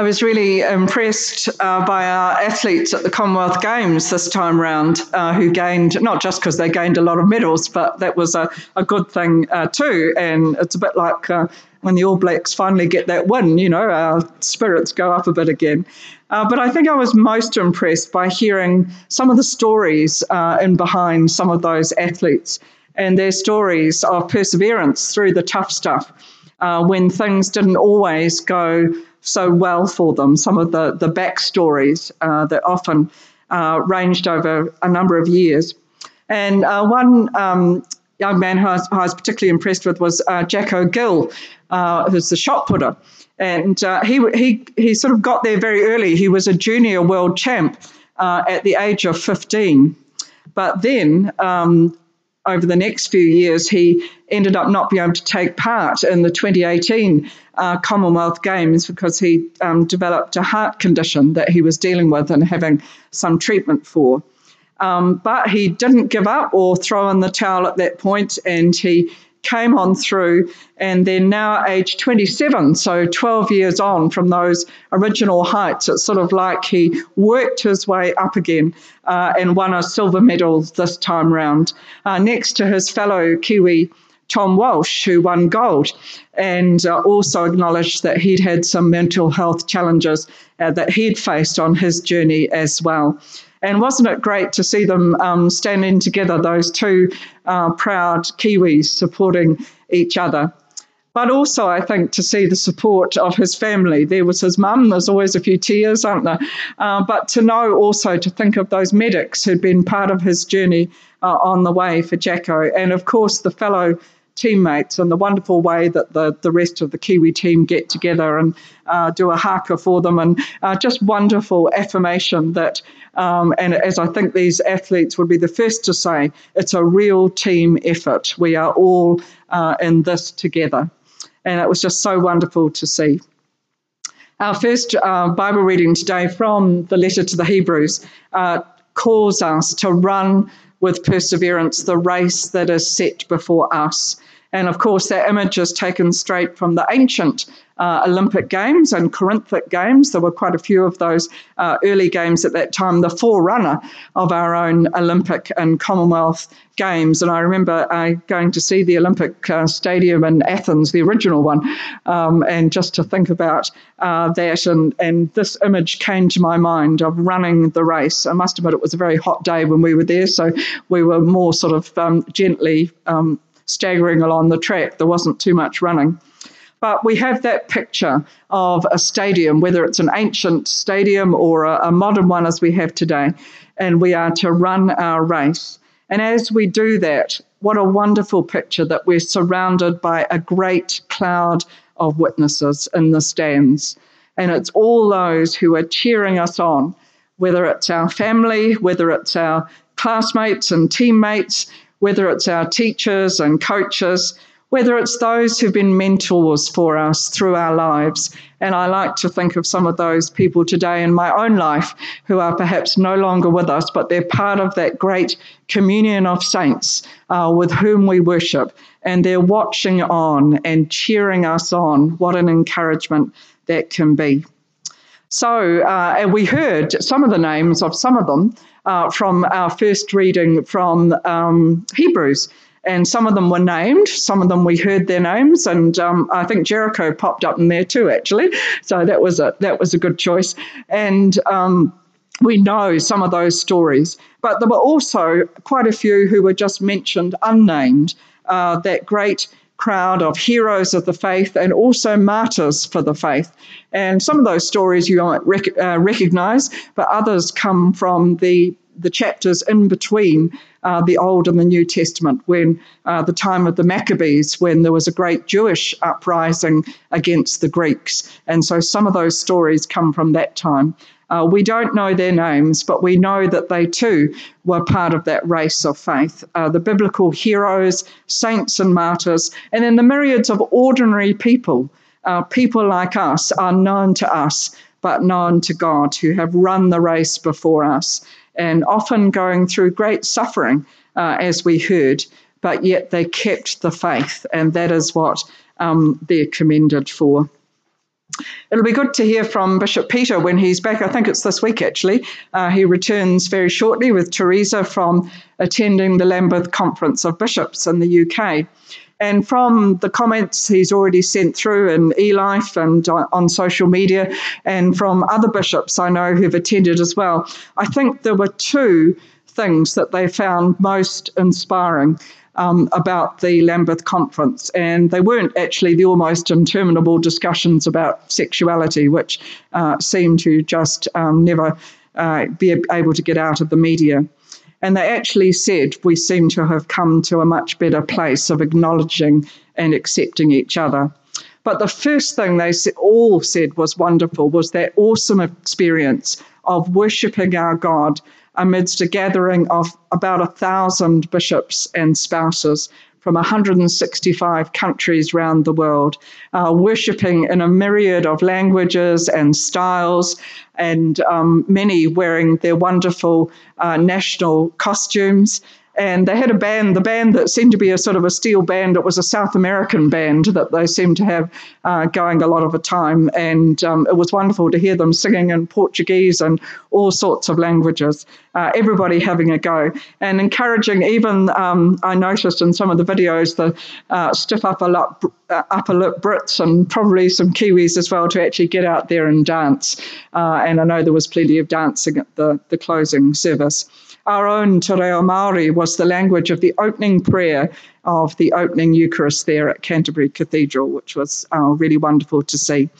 I was really impressed uh, by our athletes at the Commonwealth Games this time round, uh, who gained, not just because they gained a lot of medals, but that was a, a good thing uh, too. And it's a bit like uh, when the All Blacks finally get that win, you know, our spirits go up a bit again. Uh, but I think I was most impressed by hearing some of the stories uh, in behind some of those athletes and their stories of perseverance through the tough stuff when things didn't always go so well for them. Some of the, the backstories uh, that often uh, ranged over a number of years. And uh, one um, young man who I, was, who I, was, particularly impressed with was uh, Jacko Gill, uh, who's the shot putter. And uh, he, he, he sort of got there very early. He was a junior world champ at the age of 15. But then um, over the next few years, he ended up not being able to take part in the 2018 uh, Commonwealth Games because he um, developed a heart condition that he was dealing with and having some treatment for. Um, but he didn't give up or throw in the towel at that point, and he came on through, and then now age 27, so 12 years on from those original heights, it's sort of like he worked his way up again uh, and won a silver medal this time round, uh, next to his fellow Kiwi. Tom Walsh, who won gold, and uh, also acknowledged that he'd had some mental health challenges uh, that he'd faced on his journey as well. And wasn't it great to see them um, standing together, those two uh, proud Kiwis supporting each other? But also, I think, to see the support of his family. There was his mum, there's always a few tears, aren't there? Uh, but to know also to think of those medics who'd been part of his journey uh, on the way for Jacko. And of course, the fellow teammates and the wonderful way that the, the rest of the Kiwi team get together and uh, do a haka for them and uh, just wonderful affirmation that, um, and as I think these athletes would be the first to say, it's a real team effort. We are all uh, in this together. And it was just so wonderful to see. Our first uh, Bible reading today from the letter to the Hebrews uh, calls us to run with perseverance the race that is set before us. And of course, that image is taken straight from the ancient uh, Olympic Games and Corinthic Games. There were quite a few of those uh, early games at that time, the forerunner of our own Olympic and Commonwealth Games. And I remember uh, going to see the Olympic uh, Stadium in Athens, the original one, um, and just to think about uh, that. And, and this image came to my mind of running the race. I must admit, it was a very hot day when we were there, so we were more sort of um, gently. Um, staggering along the track. There wasn't too much running. But we have that picture of a stadium, whether it's an ancient stadium or a, a modern one as we have today, and we are to run our race. And as we do that, what a wonderful picture that we're surrounded by a great cloud of witnesses in the stands. And it's all those who are cheering us on, whether it's our family, whether it's our classmates and teammates, whether it's our teachers and coaches, whether it's those who've been mentors for us through our lives. And I like to think of some of those people today in my own life who are perhaps no longer with us, but they're part of that great communion of saints uh, with whom we worship. And they're watching on and cheering us on. What an encouragement that can be. So, uh, and we heard some of the names of some of them uh, from our first reading from um, Hebrews. And some of them were named, some of them we heard their names, and um, I think Jericho popped up in there too, actually. So that was a that was a good choice. And um, we know some of those stories, but there were also quite a few who were just mentioned unnamed. Uh, that great crowd of heroes of the faith and also martyrs for the faith. And some of those stories you might rec- uh, recognize, but others come from the the chapters in between uh, the Old and the New Testament, when uh, the time of the Maccabees, when there was a great Jewish uprising against the Greeks. And so some of those stories come from that time. Uh, we don't know their names, but we know that they too were part of that race of faith. Uh, the biblical heroes, saints, and martyrs, and then the myriads of ordinary people, uh, people like us, are known to us, but known to God, who have run the race before us, and often going through great suffering, uh, as we heard, but yet they kept the faith, and that is what um, they're commended for. It'll be good to hear from Bishop Peter when he's back. I think it's this week actually. Uh, he returns very shortly with Teresa from attending the Lambeth Conference of Bishops in the UK. And from the comments he's already sent through in eLife and on social media, and from other bishops I know who've attended as well, I think there were two things that they found most inspiring um, about the Lambeth conference. And they weren't actually the almost interminable discussions about sexuality, which uh, seem to just um, never uh, be able to get out of the media. And they actually said, We seem to have come to a much better place of acknowledging and accepting each other. But the first thing they all said was wonderful was that awesome experience of worshipping our God amidst a gathering of about a thousand bishops and spouses from 165 countries around the world, uh, worshipping in a myriad of languages and styles, and um, many wearing their wonderful uh, national costumes and they had a band, the band that seemed to be a sort of a steel band. It was a South American band that they seemed to have uh, going a lot of the time, and um, it was wonderful to hear them singing in Portuguese and all sorts of languages. Uh, everybody having a go and encouraging. Even um, I noticed in some of the videos the uh, stiff upper lip, uh, upper lip Brits and probably some Kiwis as well to actually get out there and dance. Uh, and I know there was plenty of dancing at the the closing service. Our own Te Reo Māori was the language of the opening prayer of the opening Eucharist there at Canterbury Cathedral, which was uh, really wonderful to see.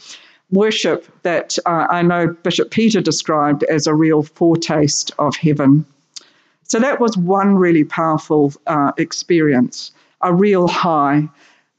Worship that uh, I know Bishop Peter described as a real foretaste of heaven. So that was one really powerful uh, experience, a real high.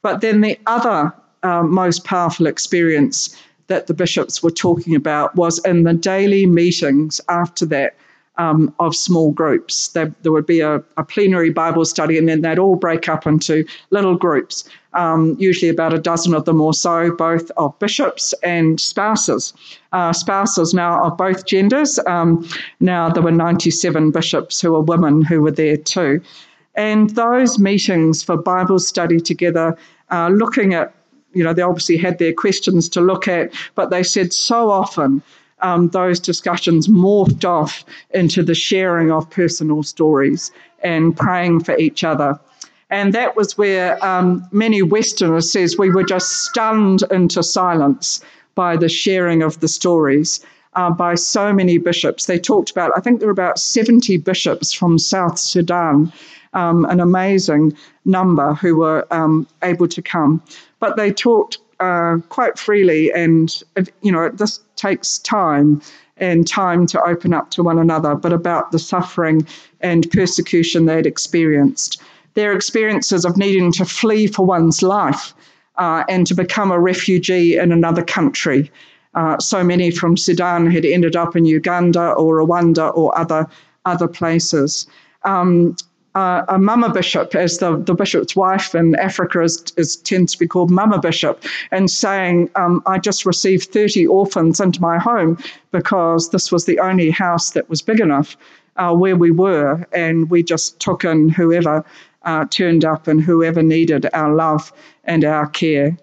But then the other uh, most powerful experience that the bishops were talking about was in the daily meetings after that um, of small groups. There, there would be a, a, plenary Bible study, and then they'd all break up into little groups, um, usually about a dozen of them or so, both of bishops and spouses. Uh, spouses now of both genders. Um, now there were 97 bishops who were women who were there too. And those meetings for Bible study together, uh, looking at you know, they obviously had their questions to look at, but they said so often um, those discussions morphed off into the sharing of personal stories and praying for each other. And that was where um, many Westerners says we were just stunned into silence by the sharing of the stories uh, by so many bishops. They talked about, I think there were about 70 bishops from South Sudan, um, an amazing number who were um, able to come. But they talked uh, quite freely, and you know, this takes time and time to open up to one another, but about the suffering and persecution they'd experienced. Their experiences of needing to flee for one's life uh, and to become a refugee in another country. Uh, so many from Sudan had ended up in Uganda or Rwanda or other other places. Um, uh, a mama bishop, as the, the bishop's wife in Africa is, is tends to be called mama bishop, and saying, um, I just received 30 orphans into my home because this was the only house that was big enough uh, where we were, and we just took in whoever uh, turned up and whoever needed our love and our care.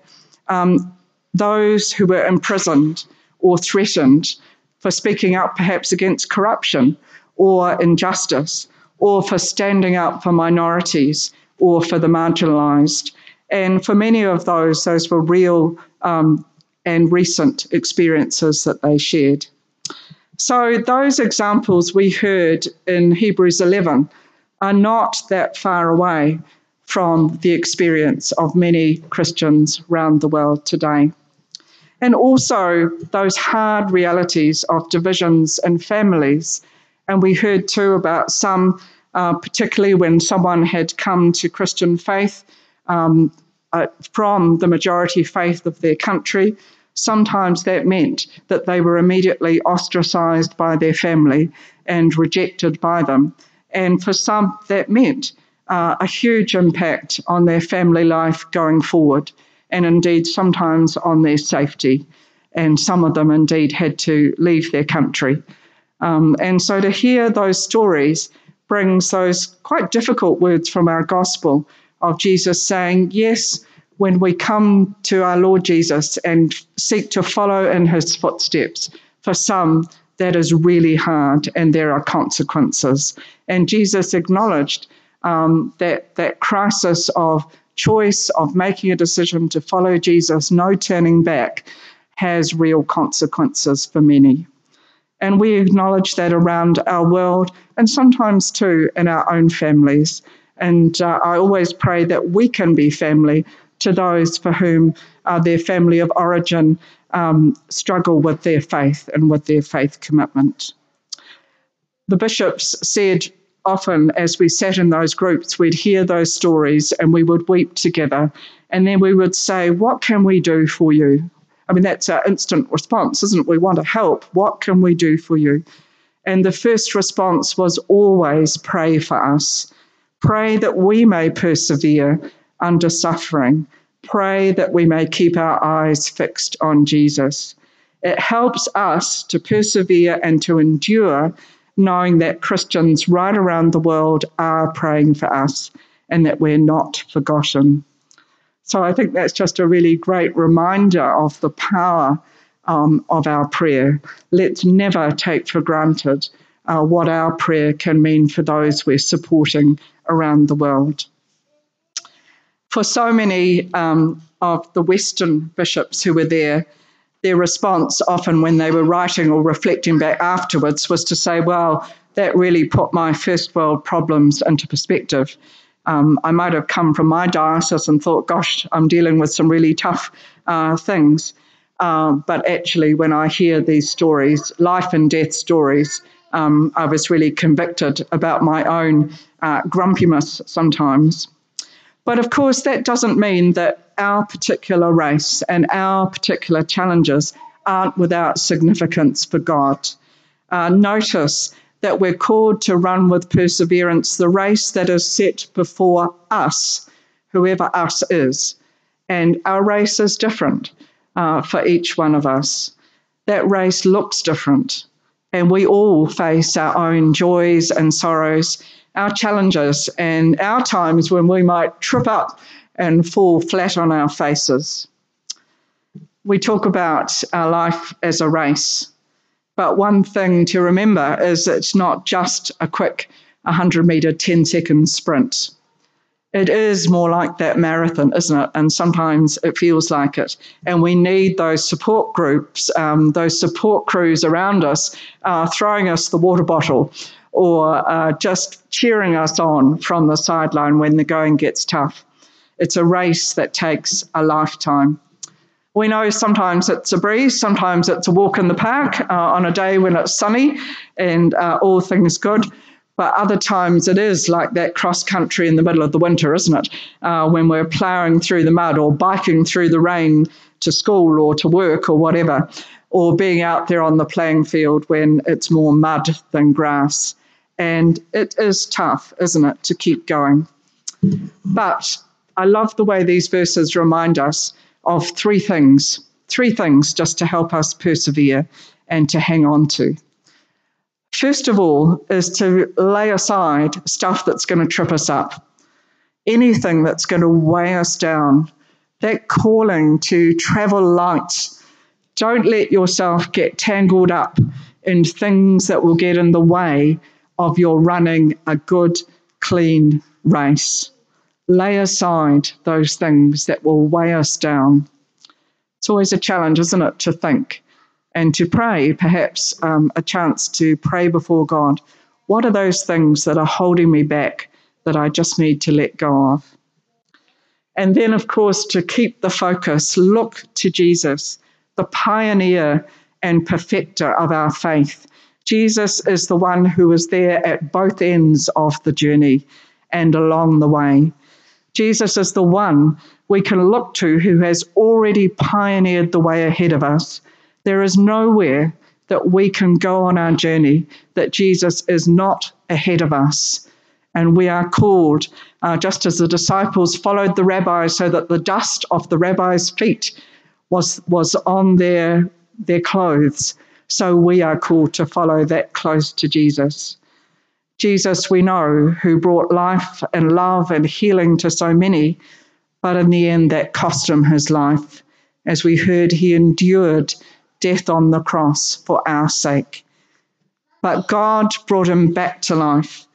Um, those who were imprisoned or threatened for speaking up perhaps against corruption or injustice or for standing up for minorities or for the marginalised. And for many of those, those were real um, and recent experiences that they shared. So, those examples we heard in Hebrews 11 are not that far away from the experience of many Christians around the world today. And also those hard realities of divisions in families and we heard too about some, uh, particularly when someone had come to Christian faith um, uh, from the majority faith of their country. Sometimes that meant that they were immediately ostracized by their family and rejected by them. And for some, that meant uh, a huge impact on their family life going forward, and indeed sometimes on their safety. And some of them indeed had to leave their country. Um, and so to hear those stories brings those quite difficult words from our gospel of Jesus saying, Yes, when we come to our Lord Jesus and seek to follow in his footsteps. For some, that is really hard and there are consequences. And Jesus acknowledged um, that, that crisis of choice, of making a decision to follow Jesus, no turning back, has real consequences for many. And we acknowledge that around our world and sometimes too in our own families. And uh, I always pray that we can be family to those for whom uh, their family of origin um, struggle with their faith and with their faith commitment. The bishops said often as we sat in those groups, we'd hear those stories and we would weep together. And then we would say, What can we do for you? I mean, that's our instant response, isn't it? We want to help. What can we do for you? And the first response was always pray for us. Pray that we may persevere under suffering. Pray that we may keep our eyes fixed on Jesus. It helps us to persevere and to endure, knowing that Christians right around the world are praying for us and that we're not forgotten. So I think that's just a really great reminder of the power um, of our prayer. Let's never take for granted uh, what our prayer can mean for those we're supporting around the world. For so many um, of the Western bishops who were there, their response often when they were writing or reflecting back afterwards was to say, well, that really put my first world problems into perspective. Um, I might have come from my diocese and thought, gosh, I'm dealing with some really tough uh, things. Uh, but actually, when I hear these stories, life and death stories, um, I was really convicted about my own uh, grumpiness sometimes. But of course, that doesn't mean that our particular race and our particular challenges aren't without significance for God. Uh, notice that we're called to run with perseverance the race that is set before us, whoever us is. And our race is different uh, for each one of us. That race looks different. And we all face our own joys and sorrows, our challenges, and our times when we might trip up and fall flat on our faces. We talk about our life as a race. But one thing to remember is it's not just a quick 100 meter, 10 second sprint. It is more like that marathon, isn't it? And sometimes it feels like it. And we need those support groups, um, those support crews around us, uh, throwing us the water bottle or uh, just cheering us on from the sideline when the going gets tough. It's a race that takes a lifetime. We know sometimes it's a breeze, sometimes it's a walk in the park uh, on a day when it's sunny and uh, all things good. But other times it is like that cross country in the middle of the winter, isn't it? Uh, when we're ploughing through the mud or biking through the rain to school or to work or whatever, or being out there on the playing field when it's more mud than grass. And it is tough, isn't it, to keep going. But I love the way these verses remind us of three things, three things just to help us persevere and to hang on to. First of all, is to lay aside stuff that's going to trip us up, anything that's going to weigh us down, that calling to travel light. Don't let yourself get tangled up in things that will get in the way of your running a good, clean race lay aside those things that will weigh us down. It's always a challenge, isn't it, to think and to pray, perhaps um, a chance to pray before God. What are those things that are holding me back that I just need to let go of? And then, of course, to keep the focus, look to Jesus, the pioneer and perfecter of our faith. Jesus is the one who was there at both ends of the journey and along the way. Jesus is the one we can look to who has already pioneered the way ahead of us. There is nowhere that we can go on our journey that Jesus is not ahead of us. And we are called, uh, just as the disciples followed the rabbi so that the dust of the rabbis' feet was, was on their, their clothes. So we are called to follow that close to Jesus. Jesus, we know, who brought life and love and healing to so many, But in the end, that cost him his life. As we heard, he endured death on the cross for our sake. But God brought him back to life.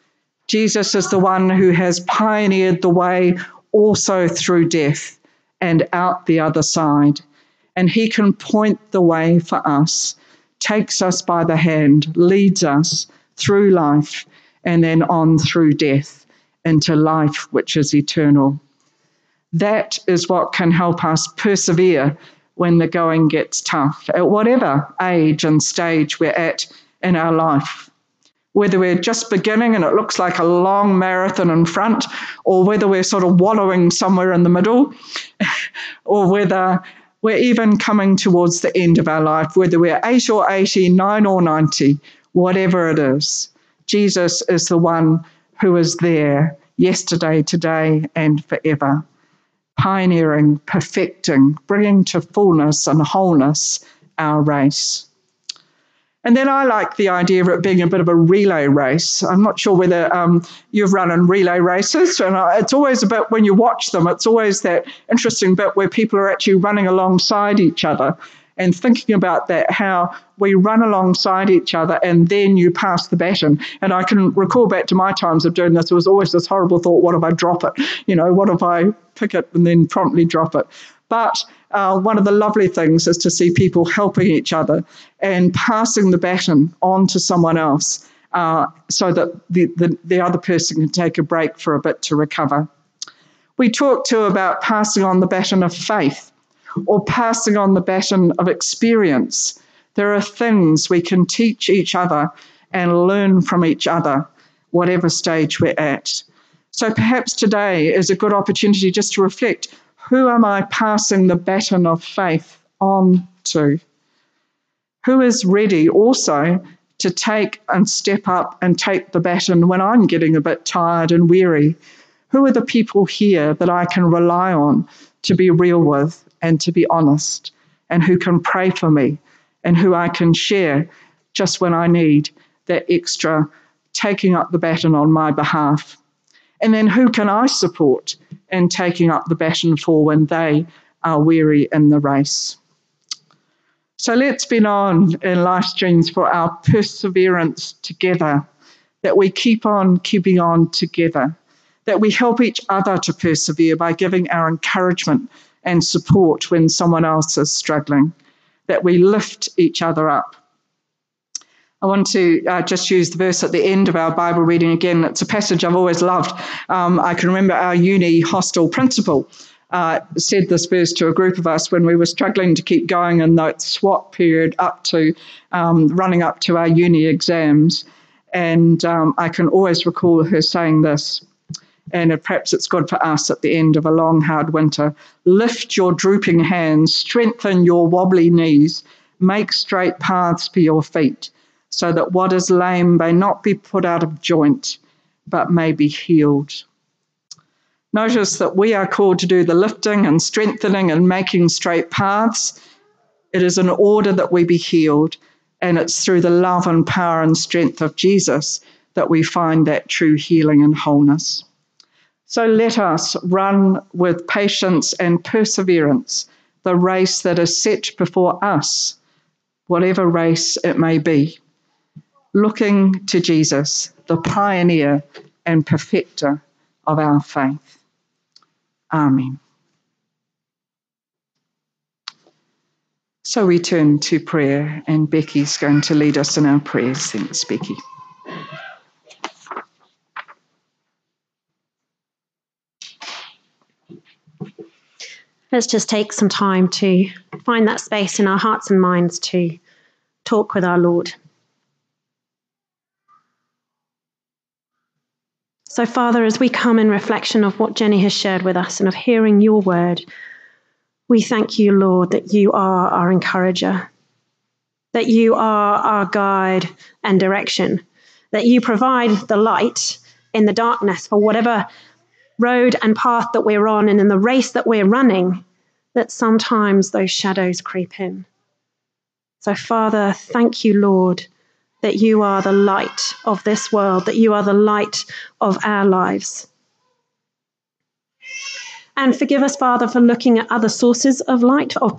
Jesus is the one who has pioneered the way also through death and out the other side. And he can point the way for us, takes us by the hand, leads us through life, and then on through death into life which is eternal. That is what can help us persevere when the going gets tough, at whatever age and stage we're at in our life. Whether we're just beginning and it looks like a long marathon in front, or whether we're sort of wallowing somewhere in the middle, or whether we're even coming towards the end of our life, whether we're 8 or 80, 9 or 90, whatever it is, Jesus is the one who is there yesterday, today, and forever pioneering, perfecting, bringing to fullness and wholeness our race. And then I like the idea of it being a bit of a relay race. I'm not sure whether um, you've run in relay races, and it's always a bit when you watch them, it's always that interesting bit where people are actually running alongside each other and thinking about that, how we run alongside each other and then you pass the baton. And I can recall back to my times of doing this, there was always this horrible thought, what if I drop it? You know, what if I pick it and then promptly drop it? But uh, one of the lovely things is to see people helping each other and passing the baton on to someone else uh, so that the, the, the other person can take a break for a bit to recover. We talked too about passing on the baton of faith or passing on the baton of experience. There are things we can teach each other and learn from each other, whatever stage we're at. So perhaps today is a good opportunity just to reflect who am I passing the baton of faith on to? Who is ready also to take and step up and take the baton when I'm getting a bit tired and weary? Who are the people here that I can rely on to be real with and to be honest, and who can pray for me, and who I can share just when I need that extra taking up the baton on my behalf. And then who can I support in taking up the baton for when they are weary in the race? So let's be known in life streams for our perseverance together, that we keep on keeping on together, that we help each other to persevere by giving our encouragement and support when someone else is struggling, that we lift each other up. I want to uh, just use the verse at the end of our Bible reading again. It's a passage I've always loved. Um, I can remember our uni hostel principal uh, said this verse to a group of us when we were struggling to keep going in that swot period up to um, running up to our uni exams. And um, I can always recall her saying this and perhaps it's good for us at the end of a long, hard winter. Lift your drooping hands, strengthen your wobbly knees, make straight paths for your feet, so that what is lame may not be put out of joint, but may be healed. Notice that we are called to do the lifting and strengthening and making straight paths. It is in order that we be healed, and it's through the love and power and strength of Jesus that we find that true healing and wholeness. So let us run with patience and perseverance the race that is set before us, whatever race it may be, looking to Jesus, the pioneer and perfecter of our faith. Amen. So we turn to prayer, and Becky's going to lead us in our prayers. Thanks, Becky. Let's just take some time to find that space in our hearts and minds to talk with our Lord. So, Father, as we come in reflection of what Jenny has shared with us and of hearing your word, we thank you, Lord, that you are our encourager, that you are our guide and direction, that you provide the light in the darkness for whatever road and path that we're on and in the race that we're running, that sometimes those shadows creep in. So, Father, thank you, Lord, that you are the light of this world, that you are the light of our lives. And forgive us, Father, for looking at other sources of light, of